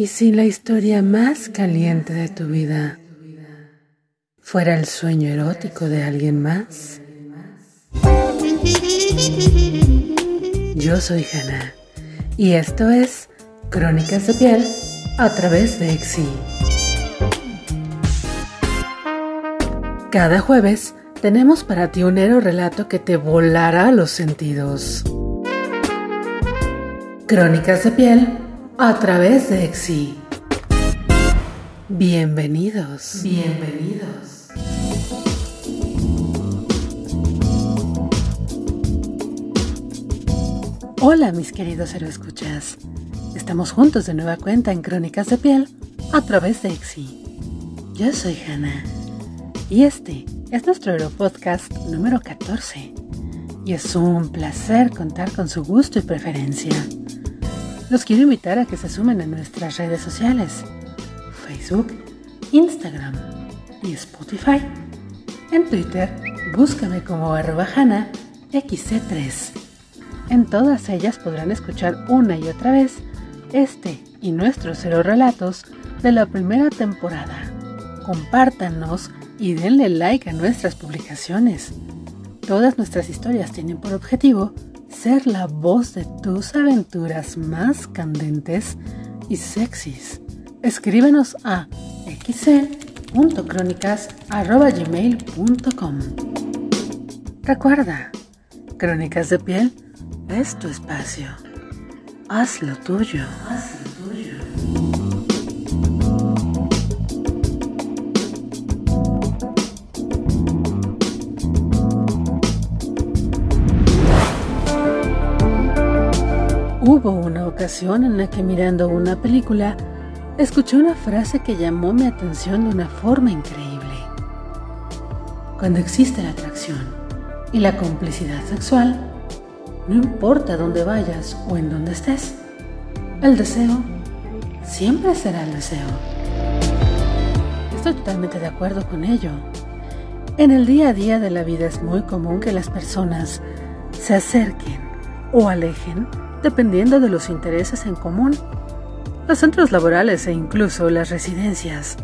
¿Y si la historia más caliente de tu vida fuera el sueño erótico de alguien más? Yo soy Hannah y esto es Crónicas de Piel a través de Exi. Cada jueves tenemos para ti un héroe relato que te volará los sentidos. Crónicas de Piel a través de Exi. Bienvenidos. Bienvenidos. Hola mis queridos escuchas. Estamos juntos de nueva cuenta en Crónicas de Piel a través de Exi. Yo soy Hannah y este es nuestro Podcast número 14 y es un placer contar con su gusto y preferencia. Los quiero invitar a que se sumen a nuestras redes sociales, Facebook, Instagram y Spotify. En Twitter, búscame como arrobajana XC3. En todas ellas podrán escuchar una y otra vez este y nuestros cero relatos de la primera temporada. Compártanos y denle like a nuestras publicaciones. Todas nuestras historias tienen por objetivo ser la voz de tus aventuras más candentes y sexys. Escríbenos a xc.crónicas.gmail.com Recuerda, Crónicas de Piel es tu espacio. Haz lo tuyo. Haz lo tuyo. Hubo una ocasión en la que mirando una película, escuché una frase que llamó mi atención de una forma increíble. Cuando existe la atracción y la complicidad sexual, no importa dónde vayas o en dónde estés, el deseo siempre será el deseo. Estoy totalmente de acuerdo con ello. En el día a día de la vida es muy común que las personas se acerquen o alejen dependiendo de los intereses en común, los centros laborales e incluso las residencias.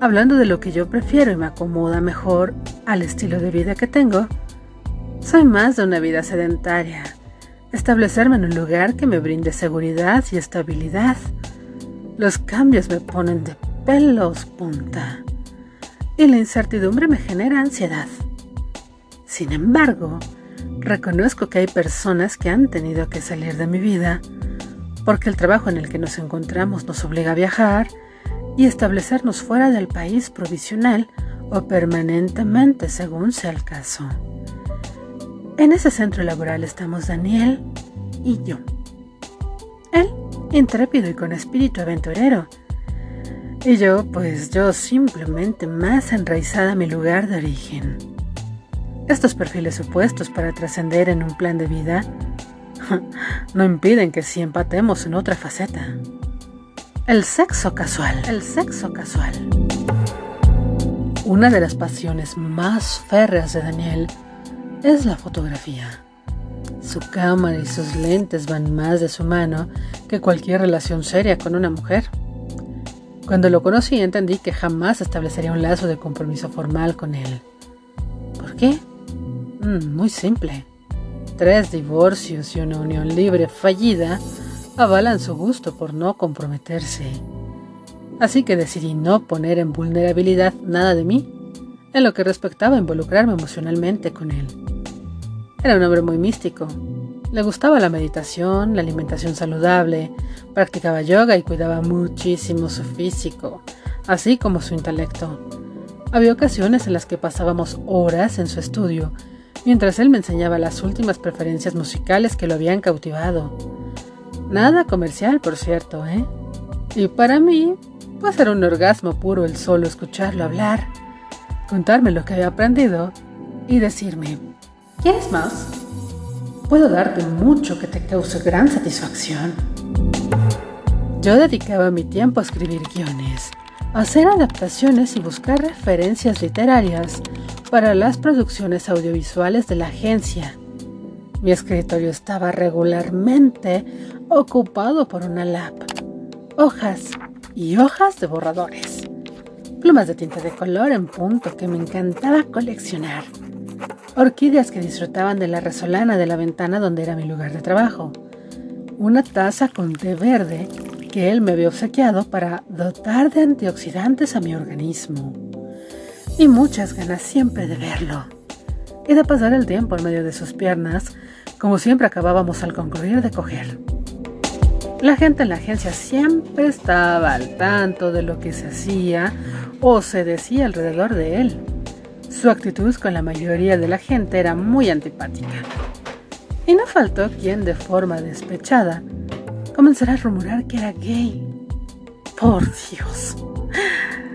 Hablando de lo que yo prefiero y me acomoda mejor al estilo de vida que tengo, soy más de una vida sedentaria, establecerme en un lugar que me brinde seguridad y estabilidad. Los cambios me ponen de pelos punta y la incertidumbre me genera ansiedad. Sin embargo, Reconozco que hay personas que han tenido que salir de mi vida porque el trabajo en el que nos encontramos nos obliga a viajar y establecernos fuera del país provisional o permanentemente según sea el caso. En ese centro laboral estamos Daniel y yo. Él, intrépido y con espíritu aventurero. Y yo, pues yo simplemente más enraizada a mi lugar de origen. Estos perfiles opuestos para trascender en un plan de vida no impiden que sí empatemos en otra faceta. El sexo casual. El sexo casual. Una de las pasiones más férreas de Daniel es la fotografía. Su cámara y sus lentes van más de su mano que cualquier relación seria con una mujer. Cuando lo conocí entendí que jamás establecería un lazo de compromiso formal con él. ¿Por qué? Mm, muy simple. Tres divorcios y una unión libre fallida avalan su gusto por no comprometerse. Así que decidí no poner en vulnerabilidad nada de mí en lo que respectaba a involucrarme emocionalmente con él. Era un hombre muy místico. Le gustaba la meditación, la alimentación saludable, practicaba yoga y cuidaba muchísimo su físico, así como su intelecto. Había ocasiones en las que pasábamos horas en su estudio mientras él me enseñaba las últimas preferencias musicales que lo habían cautivado. Nada comercial, por cierto, ¿eh? Y para mí, puede ser un orgasmo puro el solo escucharlo hablar, contarme lo que había aprendido y decirme, ¿quieres más? Puedo darte mucho que te cause gran satisfacción. Yo dedicaba mi tiempo a escribir guiones, hacer adaptaciones y buscar referencias literarias para las producciones audiovisuales de la agencia. Mi escritorio estaba regularmente ocupado por una lap, hojas y hojas de borradores, plumas de tinta de color en punto que me encantaba coleccionar, orquídeas que disfrutaban de la resolana de la ventana donde era mi lugar de trabajo, una taza con té verde que él me había obsequiado para dotar de antioxidantes a mi organismo, y muchas ganas siempre de verlo y de pasar el tiempo en medio de sus piernas, como siempre acabábamos al concluir de coger. La gente en la agencia siempre estaba al tanto de lo que se hacía o se decía alrededor de él. Su actitud con la mayoría de la gente era muy antipática. Y no faltó quien de forma despechada comenzara a rumorar que era gay. Por Dios.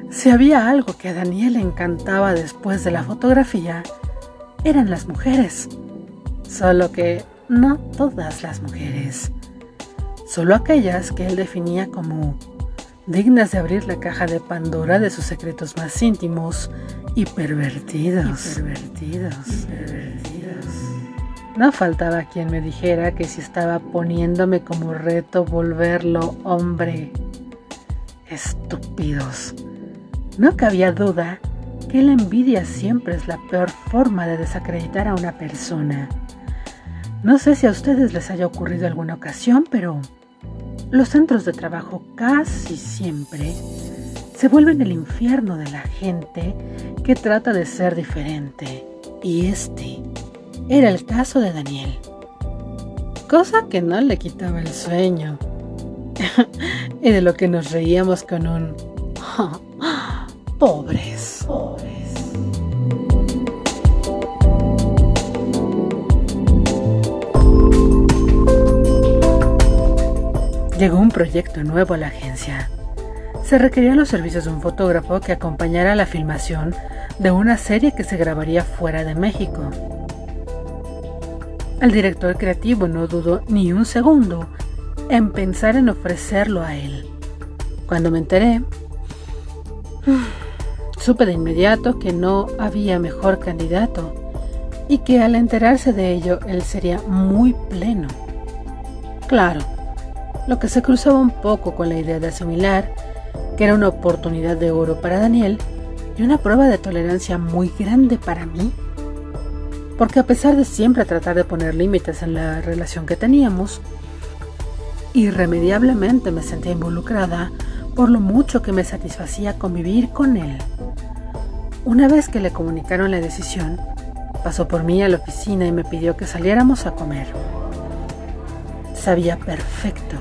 Si había algo que a Daniel le encantaba después de la fotografía, eran las mujeres. Solo que no todas las mujeres solo aquellas que él definía como dignas de abrir la caja de Pandora de sus secretos más íntimos y pervertidos. pervertidos, pervertidos. No faltaba quien me dijera que si estaba poniéndome como reto volverlo hombre. Estúpidos. No cabía duda que la envidia siempre es la peor forma de desacreditar a una persona. No sé si a ustedes les haya ocurrido alguna ocasión, pero los centros de trabajo casi siempre se vuelven el infierno de la gente que trata de ser diferente. Y este era el caso de Daniel. Cosa que no le quitaba el sueño. y de lo que nos reíamos con un... pobres, pobres. Llegó un proyecto nuevo a la agencia. Se requerían los servicios de un fotógrafo que acompañara la filmación de una serie que se grabaría fuera de México. El director creativo no dudó ni un segundo en pensar en ofrecerlo a él. Cuando me enteré, supe de inmediato que no había mejor candidato y que al enterarse de ello él sería muy pleno. Claro, lo que se cruzaba un poco con la idea de asimilar que era una oportunidad de oro para Daniel y una prueba de tolerancia muy grande para mí. Porque a pesar de siempre tratar de poner límites en la relación que teníamos, irremediablemente me sentía involucrada por lo mucho que me satisfacía convivir con él. Una vez que le comunicaron la decisión, pasó por mí a la oficina y me pidió que saliéramos a comer. Sabía perfecto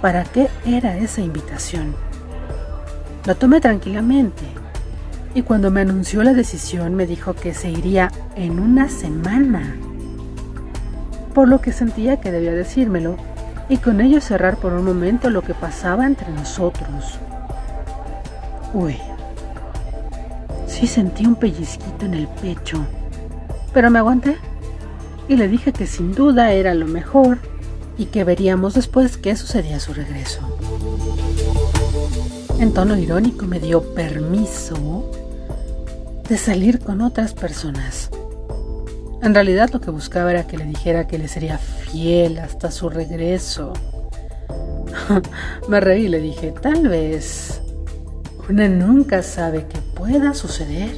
para qué era esa invitación. Lo tomé tranquilamente y cuando me anunció la decisión me dijo que se iría en una semana, por lo que sentía que debía decírmelo y con ello cerrar por un momento lo que pasaba entre nosotros. Uy, sí sentí un pellizquito en el pecho, pero me aguanté y le dije que sin duda era lo mejor y que veríamos después qué sucedía a su regreso. En tono irónico me dio permiso de salir con otras personas. En realidad lo que buscaba era que le dijera que le sería fiel hasta su regreso. me reí y le dije, tal vez una nunca sabe qué pueda suceder.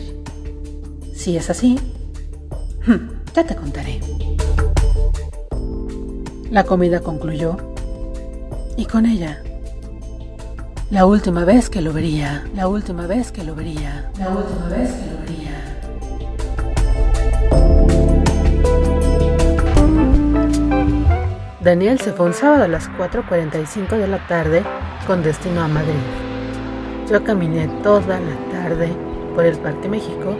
Si es así, ya te contaré. La comida concluyó y con ella la última vez que lo vería, la última vez que lo vería, la última vez que lo vería. Daniel se fue un sábado a las 4.45 de la tarde con destino a Madrid. Yo caminé toda la tarde por el Parque México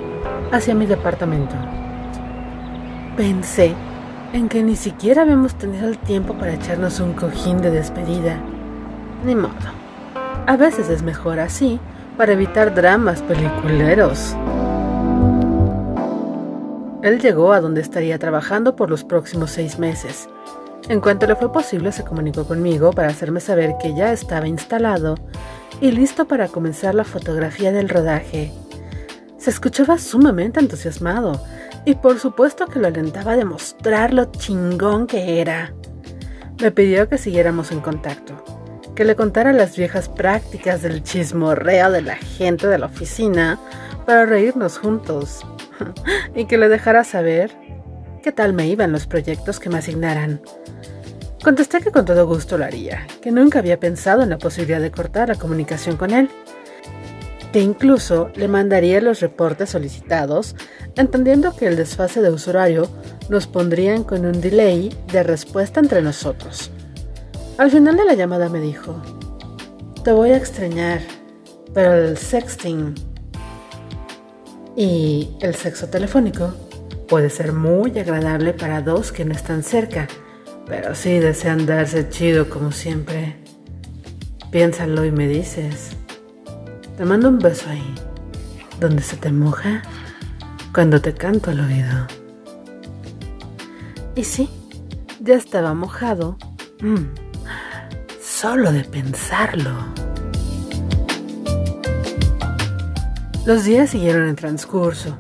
hacia mi departamento. Pensé en que ni siquiera habíamos tenido el tiempo para echarnos un cojín de despedida. Ni modo. A veces es mejor así para evitar dramas peliculeros. Él llegó a donde estaría trabajando por los próximos seis meses. En cuanto le fue posible, se comunicó conmigo para hacerme saber que ya estaba instalado y listo para comenzar la fotografía del rodaje. Se escuchaba sumamente entusiasmado y por supuesto que lo alentaba a demostrar lo chingón que era. Me pidió que siguiéramos en contacto que le contara las viejas prácticas del chismorreo de la gente de la oficina para reírnos juntos y que le dejara saber qué tal me iban los proyectos que me asignaran. Contesté que con todo gusto lo haría, que nunca había pensado en la posibilidad de cortar la comunicación con él, que incluso le mandaría los reportes solicitados, entendiendo que el desfase de usuario nos pondrían con un delay de respuesta entre nosotros. Al final de la llamada me dijo, te voy a extrañar, pero el sexting y el sexo telefónico puede ser muy agradable para dos que no están cerca pero sí desean darse chido como siempre. Piénsalo y me dices. Te mando un beso ahí, donde se te moja cuando te canto al oído. Y sí, ya estaba mojado. Mm, solo de pensarlo. Los días siguieron en transcurso.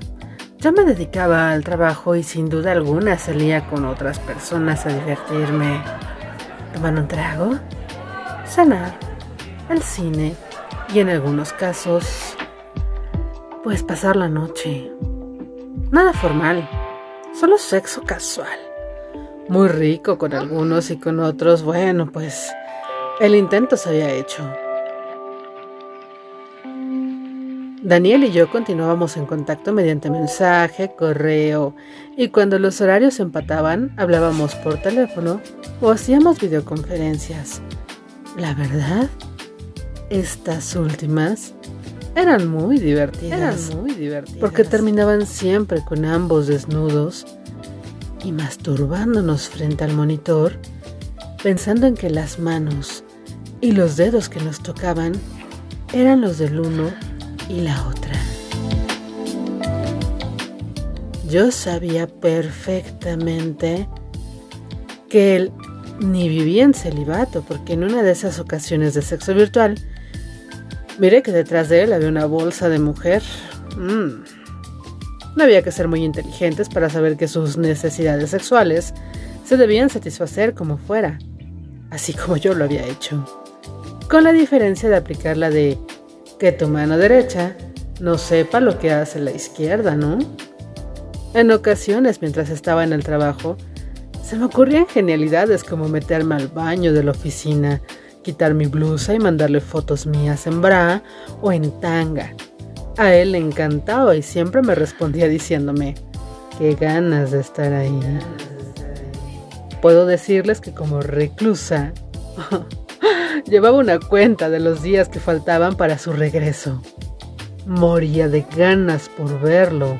Yo me dedicaba al trabajo y sin duda alguna salía con otras personas a divertirme. Tomar un trago, cenar, al cine y en algunos casos, pues pasar la noche. Nada formal, solo sexo casual. Muy rico con algunos y con otros, bueno, pues el intento se había hecho. Daniel y yo continuábamos en contacto mediante mensaje, correo, y cuando los horarios empataban, hablábamos por teléfono o hacíamos videoconferencias. La verdad, estas últimas eran muy divertidas. Eran muy divertidas. Porque terminaban siempre con ambos desnudos y masturbándonos frente al monitor, pensando en que las manos y los dedos que nos tocaban eran los del uno y la otra. Yo sabía perfectamente que él ni vivía en celibato, porque en una de esas ocasiones de sexo virtual, miré que detrás de él había una bolsa de mujer. Mm. No había que ser muy inteligentes para saber que sus necesidades sexuales se debían satisfacer como fuera, así como yo lo había hecho, con la diferencia de aplicar la de que tu mano derecha no sepa lo que hace la izquierda, ¿no? En ocasiones, mientras estaba en el trabajo, se me ocurrían genialidades como meterme al baño de la oficina, quitar mi blusa y mandarle fotos mías en bra o en tanga. A él le encantaba y siempre me respondía diciéndome, qué ganas de estar ahí. Puedo decirles que como reclusa Llevaba una cuenta de los días que faltaban para su regreso. Moría de ganas por verlo.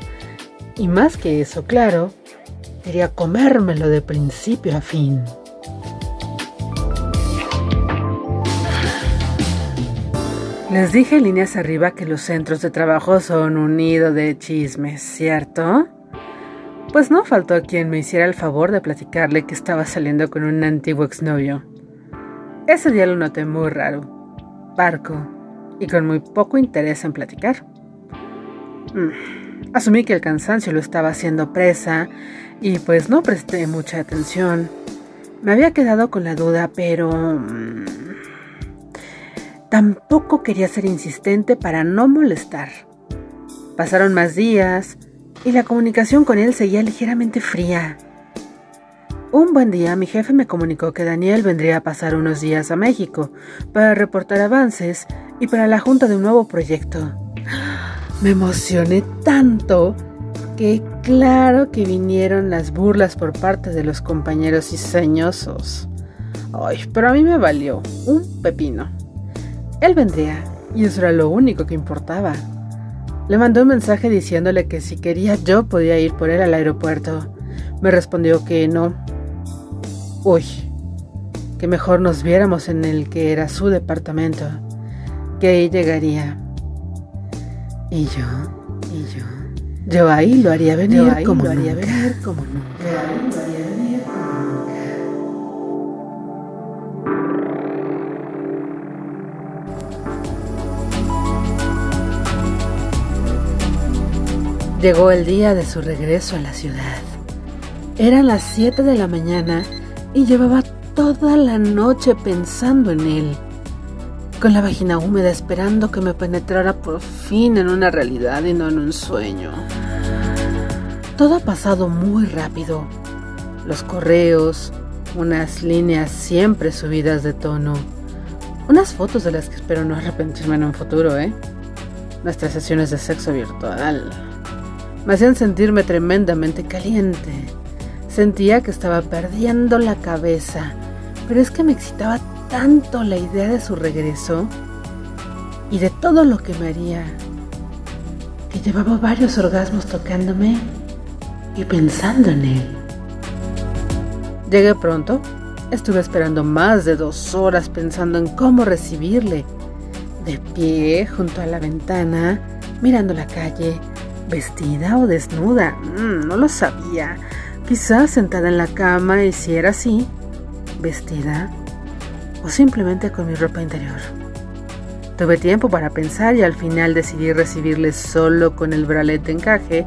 Y más que eso, claro, quería comérmelo de principio a fin. Les dije líneas arriba que los centros de trabajo son un nido de chismes, ¿cierto? Pues no faltó quien me hiciera el favor de platicarle que estaba saliendo con un antiguo exnovio. Ese día lo noté muy raro, parco y con muy poco interés en platicar. Mm, asumí que el cansancio lo estaba haciendo presa y pues no presté mucha atención. Me había quedado con la duda, pero... Mm, tampoco quería ser insistente para no molestar. Pasaron más días y la comunicación con él seguía ligeramente fría. Un buen día mi jefe me comunicó que Daniel vendría a pasar unos días a México para reportar avances y para la junta de un nuevo proyecto. Me emocioné tanto que claro que vinieron las burlas por parte de los compañeros diseñosos. Ay, pero a mí me valió un pepino. Él vendría y eso era lo único que importaba. Le mandé un mensaje diciéndole que si quería yo podía ir por él al aeropuerto. Me respondió que no, Uy, que mejor nos viéramos en el que era su departamento, que ahí llegaría. Y yo, y yo, yo ahí lo haría venir como lo haría venir como nunca. Yo ahí lo haría venir como nunca. Llegó el día de su regreso a la ciudad. Eran las 7 de la mañana y llevaba toda la noche pensando en él. con la vagina húmeda esperando que me penetrara por fin en una realidad y no en un sueño. Todo ha pasado muy rápido. Los correos, unas líneas siempre subidas de tono, unas fotos de las que espero no arrepentirme en un futuro, ¿eh? Nuestras sesiones de sexo virtual me hacían sentirme tremendamente caliente. Sentía que estaba perdiendo la cabeza, pero es que me excitaba tanto la idea de su regreso y de todo lo que me haría, que llevaba varios orgasmos tocándome y pensando en él. Llegué pronto, estuve esperando más de dos horas pensando en cómo recibirle, de pie junto a la ventana, mirando la calle, vestida o desnuda, mm, no lo sabía, quizás sentada en la cama y si era así, vestida o simplemente con mi ropa interior. Tuve tiempo para pensar y al final decidí recibirle solo con el bralete encaje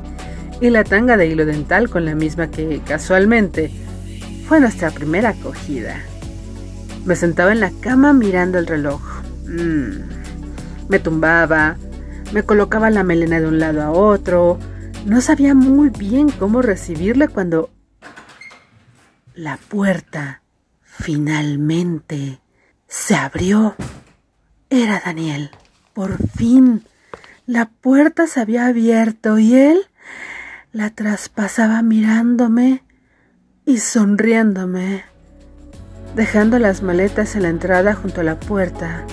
y la tanga de hilo dental con la misma que casualmente fue nuestra primera acogida. Me sentaba en la cama mirando el reloj. Mm. Me tumbaba, me colocaba la melena de un lado a otro. No sabía muy bien cómo recibirle cuando la puerta finalmente se abrió. Era Daniel. Por fin. La puerta se había abierto y él la traspasaba mirándome y sonriéndome, dejando las maletas en la entrada junto a la puerta.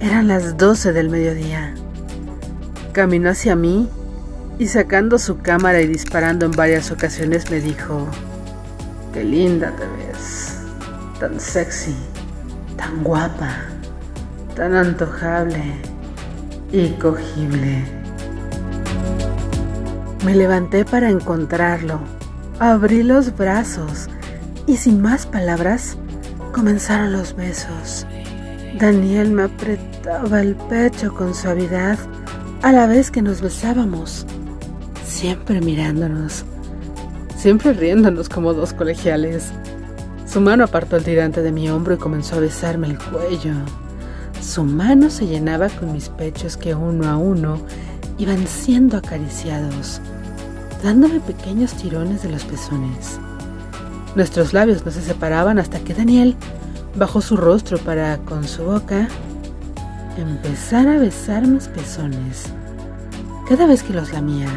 Eran las doce del mediodía. Caminó hacia mí y sacando su cámara y disparando en varias ocasiones me dijo, Qué linda te ves, tan sexy. Tan guapa, tan antojable. Y cogible. Me levanté para encontrarlo, abrí los brazos y sin más palabras comenzaron los besos. Daniel me apretaba el pecho con suavidad a la vez que nos besábamos, siempre mirándonos, siempre riéndonos como dos colegiales. Su mano apartó el tirante de mi hombro y comenzó a besarme el cuello. Su mano se llenaba con mis pechos que uno a uno iban siendo acariciados, dándome pequeños tirones de los pezones. Nuestros labios no se separaban hasta que Daniel bajó su rostro para, con su boca, empezar a besar mis pezones. Cada vez que los lamía,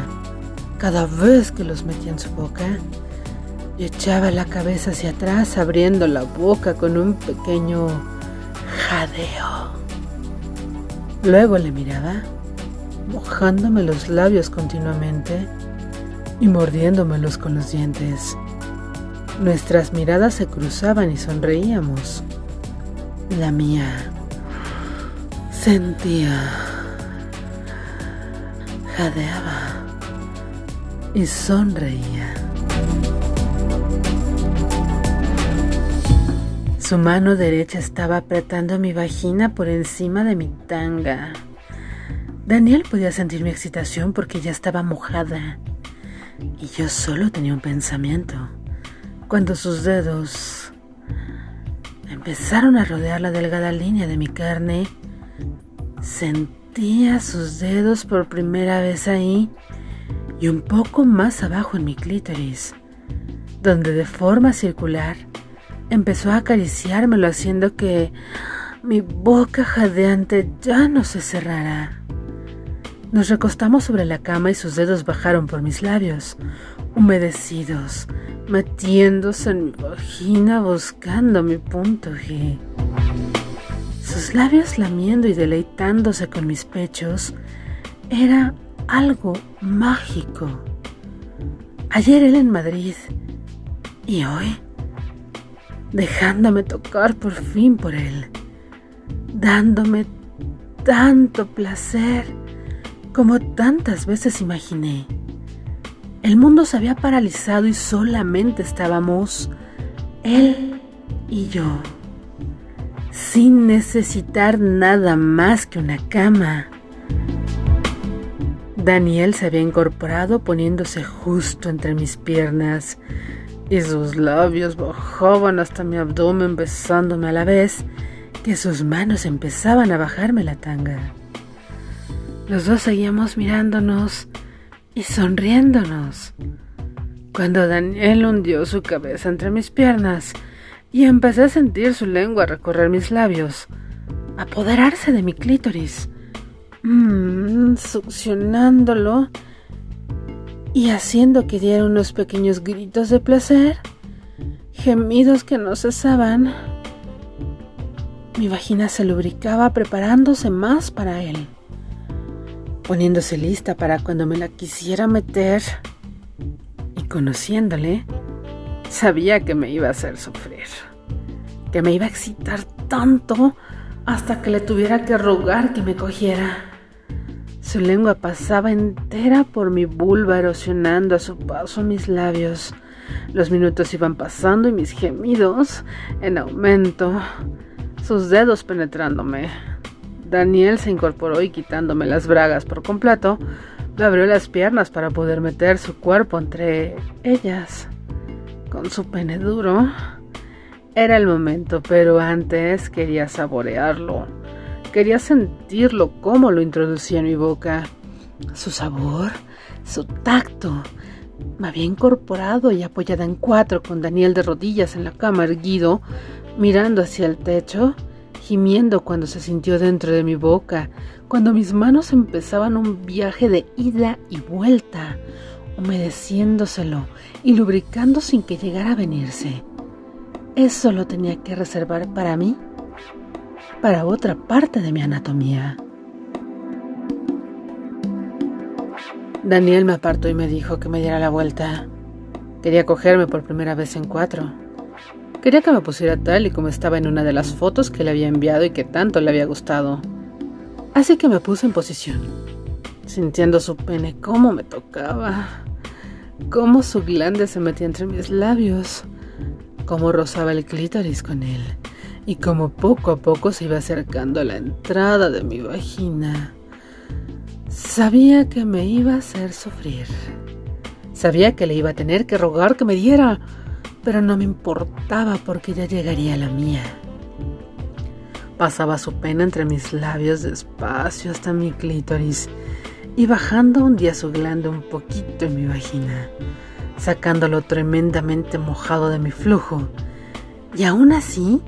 cada vez que los metía en su boca, y echaba la cabeza hacia atrás abriendo la boca con un pequeño jadeo. Luego le miraba, mojándome los labios continuamente y mordiéndomelos con los dientes. Nuestras miradas se cruzaban y sonreíamos. La mía sentía, jadeaba y sonreía. Su mano derecha estaba apretando mi vagina por encima de mi tanga. Daniel podía sentir mi excitación porque ya estaba mojada. Y yo solo tenía un pensamiento. Cuando sus dedos empezaron a rodear la delgada línea de mi carne, sentía sus dedos por primera vez ahí y un poco más abajo en mi clítoris, donde de forma circular Empezó a acariciármelo haciendo que mi boca jadeante ya no se cerrara. Nos recostamos sobre la cama y sus dedos bajaron por mis labios, humedecidos, metiéndose en mi vagina buscando mi punto G. Sus labios lamiendo y deleitándose con mis pechos era algo mágico. Ayer él en Madrid y hoy dejándome tocar por fin por él, dándome tanto placer como tantas veces imaginé. El mundo se había paralizado y solamente estábamos él y yo, sin necesitar nada más que una cama. Daniel se había incorporado poniéndose justo entre mis piernas y sus labios bajaban hasta mi abdomen besándome a la vez que sus manos empezaban a bajarme la tanga. Los dos seguíamos mirándonos y sonriéndonos. Cuando Daniel hundió su cabeza entre mis piernas y empecé a sentir su lengua recorrer mis labios, apoderarse de mi clítoris, mmm, succionándolo y haciendo que diera unos pequeños gritos de placer, gemidos que no cesaban. Mi vagina se lubricaba preparándose más para él, poniéndose lista para cuando me la quisiera meter. Y conociéndole, sabía que me iba a hacer sufrir, que me iba a excitar tanto hasta que le tuviera que rogar que me cogiera. Su lengua pasaba entera por mi vulva, erosionando a su paso mis labios. Los minutos iban pasando y mis gemidos en aumento, sus dedos penetrándome. Daniel se incorporó y quitándome las bragas por completo, me abrió las piernas para poder meter su cuerpo entre ellas. Con su pene duro. Era el momento, pero antes quería saborearlo. Quería sentirlo, cómo lo introducía en mi boca. Su sabor, su tacto. Me había incorporado y apoyada en cuatro con Daniel de rodillas en la cama erguido, mirando hacia el techo, gimiendo cuando se sintió dentro de mi boca, cuando mis manos empezaban un viaje de ida y vuelta, humedeciéndoselo y lubricando sin que llegara a venirse. Eso lo tenía que reservar para mí para otra parte de mi anatomía. Daniel me apartó y me dijo que me diera la vuelta. Quería cogerme por primera vez en cuatro. Quería que me pusiera tal y como estaba en una de las fotos que le había enviado y que tanto le había gustado. Así que me puse en posición, sintiendo su pene cómo me tocaba, cómo su glande se metía entre mis labios, cómo rozaba el clítoris con él y como poco a poco se iba acercando a la entrada de mi vagina. Sabía que me iba a hacer sufrir. Sabía que le iba a tener que rogar que me diera, pero no me importaba porque ya llegaría la mía. Pasaba su pena entre mis labios despacio hasta mi clítoris y bajando un día su glande un poquito en mi vagina, sacándolo tremendamente mojado de mi flujo. Y aún así,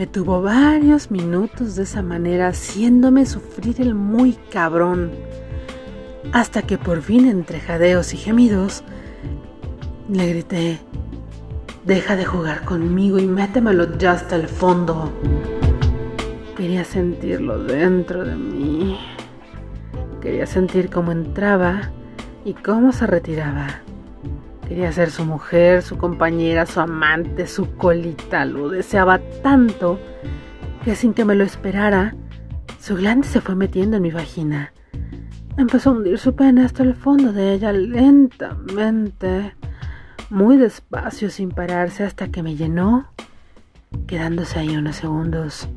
me tuvo varios minutos de esa manera, haciéndome sufrir el muy cabrón. Hasta que por fin, entre jadeos y gemidos, le grité, deja de jugar conmigo y métemelo ya hasta el fondo. Quería sentirlo dentro de mí. Quería sentir cómo entraba y cómo se retiraba. Quería ser su mujer, su compañera, su amante, su colita. Lo deseaba tanto que sin que me lo esperara, su glande se fue metiendo en mi vagina. Empezó a hundir su pene hasta el fondo de ella lentamente, muy despacio, sin pararse, hasta que me llenó, quedándose ahí unos segundos.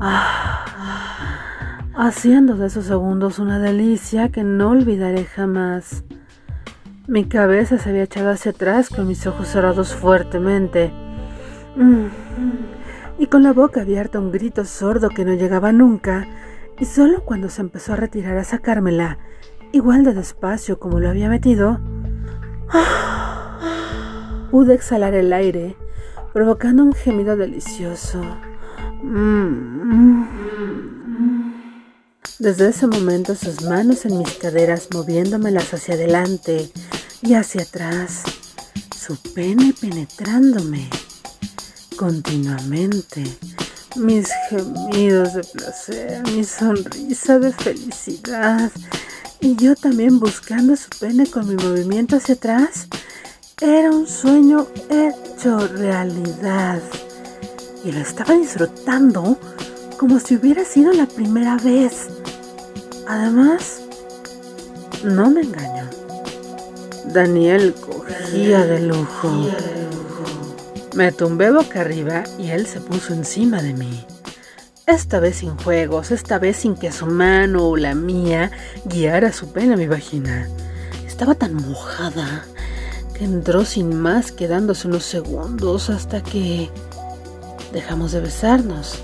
Ah, haciendo de esos segundos una delicia que no olvidaré jamás. Mi cabeza se había echado hacia atrás con mis ojos cerrados fuertemente. Mm. Y con la boca abierta un grito sordo que no llegaba nunca. Y solo cuando se empezó a retirar a sacármela, igual de despacio como lo había metido, pude exhalar el aire, provocando un gemido delicioso. Mm. Desde ese momento sus manos en mis caderas moviéndomelas hacia adelante y hacia atrás, su pene penetrándome continuamente, mis gemidos de placer, mi sonrisa de felicidad y yo también buscando su pene con mi movimiento hacia atrás, era un sueño hecho realidad y lo estaba disfrutando como si hubiera sido la primera vez. Además, no me engañó. Daniel cogía de lujo. Me tumbé boca arriba y él se puso encima de mí. Esta vez sin juegos, esta vez sin que su mano o la mía guiara su pena a mi vagina. Estaba tan mojada que entró sin más quedándose unos segundos hasta que dejamos de besarnos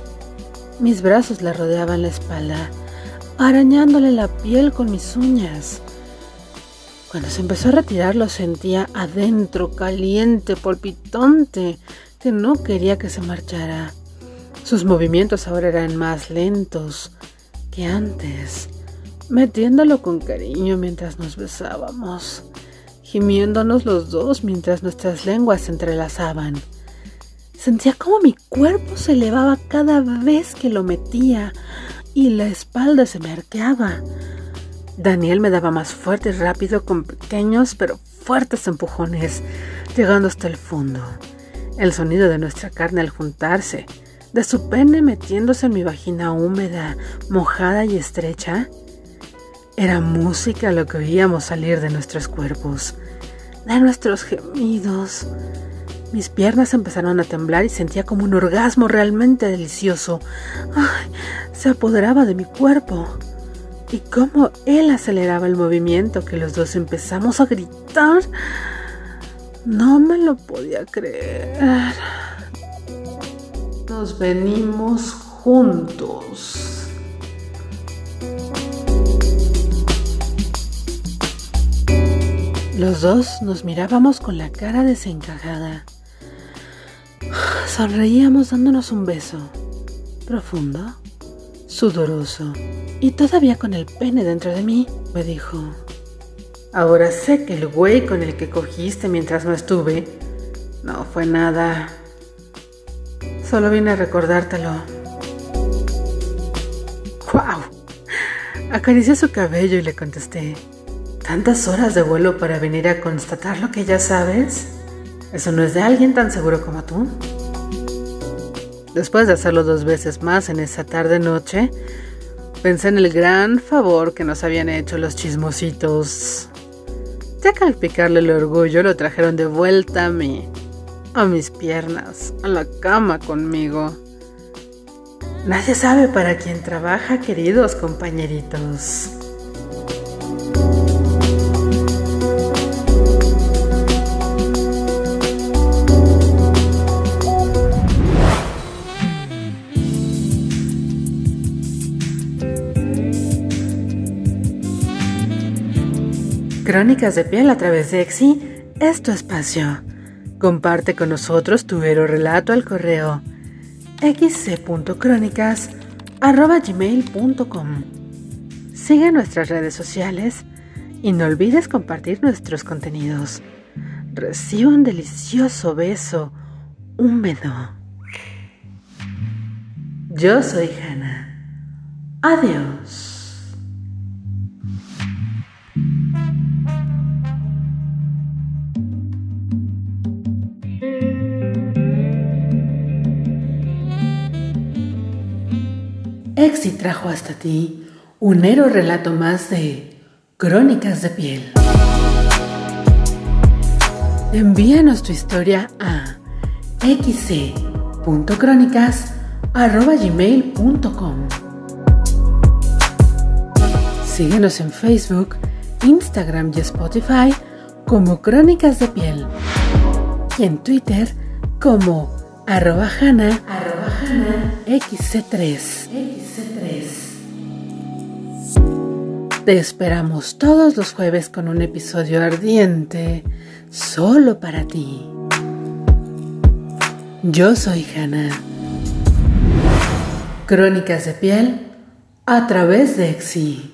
Mis brazos le rodeaban la espalda, arañándole la piel con mis uñas. Cuando se empezó a retirar lo sentía adentro, caliente, palpitante, que no quería que se marchara. Sus movimientos ahora eran más lentos que antes, metiéndolo con cariño mientras nos besábamos, gimiéndonos los dos mientras nuestras lenguas se entrelazaban. Sentía como mi cuerpo se elevaba cada vez que lo metía y la espalda se me arqueaba. Daniel me daba más fuerte y rápido con pequeños pero fuertes empujones, llegando hasta el fondo. El sonido de nuestra carne al juntarse, de su pene metiéndose en mi vagina húmeda, mojada y estrecha, era música lo que oíamos salir de nuestros cuerpos, de nuestros gemidos. Mis piernas empezaron a temblar y sentía como un orgasmo realmente delicioso. Ay, se apoderaba de mi cuerpo y cómo él aceleraba el movimiento que los dos empezamos a gritar. No me lo podía creer. Nos venimos juntos. Los dos nos mirábamos con la cara desencajada. Sonreíamos dándonos un beso profundo, sudoroso y todavía con el pene dentro de mí, me dijo. Ahora sé que el güey con el que cogiste mientras no estuve no fue nada. Solo vine a recordártelo. ¡Wow! Acaricié su cabello y le contesté. ¿Tantas horas de vuelo para venir a constatar lo que ya sabes? ¿Eso no es de alguien tan seguro como tú? Después de hacerlo dos veces más en esa tarde-noche, pensé en el gran favor que nos habían hecho los chismositos. Ya que al picarle el orgullo lo trajeron de vuelta a mí, a mis piernas, a la cama conmigo. Nadie sabe para quién trabaja, queridos compañeritos. Crónicas de piel a través de Exi es tu espacio. Comparte con nosotros tu relato al correo xc.crónicas.gmail.com Sigue nuestras redes sociales y no olvides compartir nuestros contenidos. Recibe un delicioso beso húmedo. Yo soy Hannah. Adiós. Exi trajo hasta ti un mero relato más de Crónicas de Piel. Envíanos tu historia a xc.crónicas.gmail.com Síguenos en Facebook, Instagram y Spotify como Crónicas de Piel y en Twitter como arroba xc3. Te esperamos todos los jueves con un episodio ardiente solo para ti. Yo soy Hannah. Crónicas de piel a través de Exi.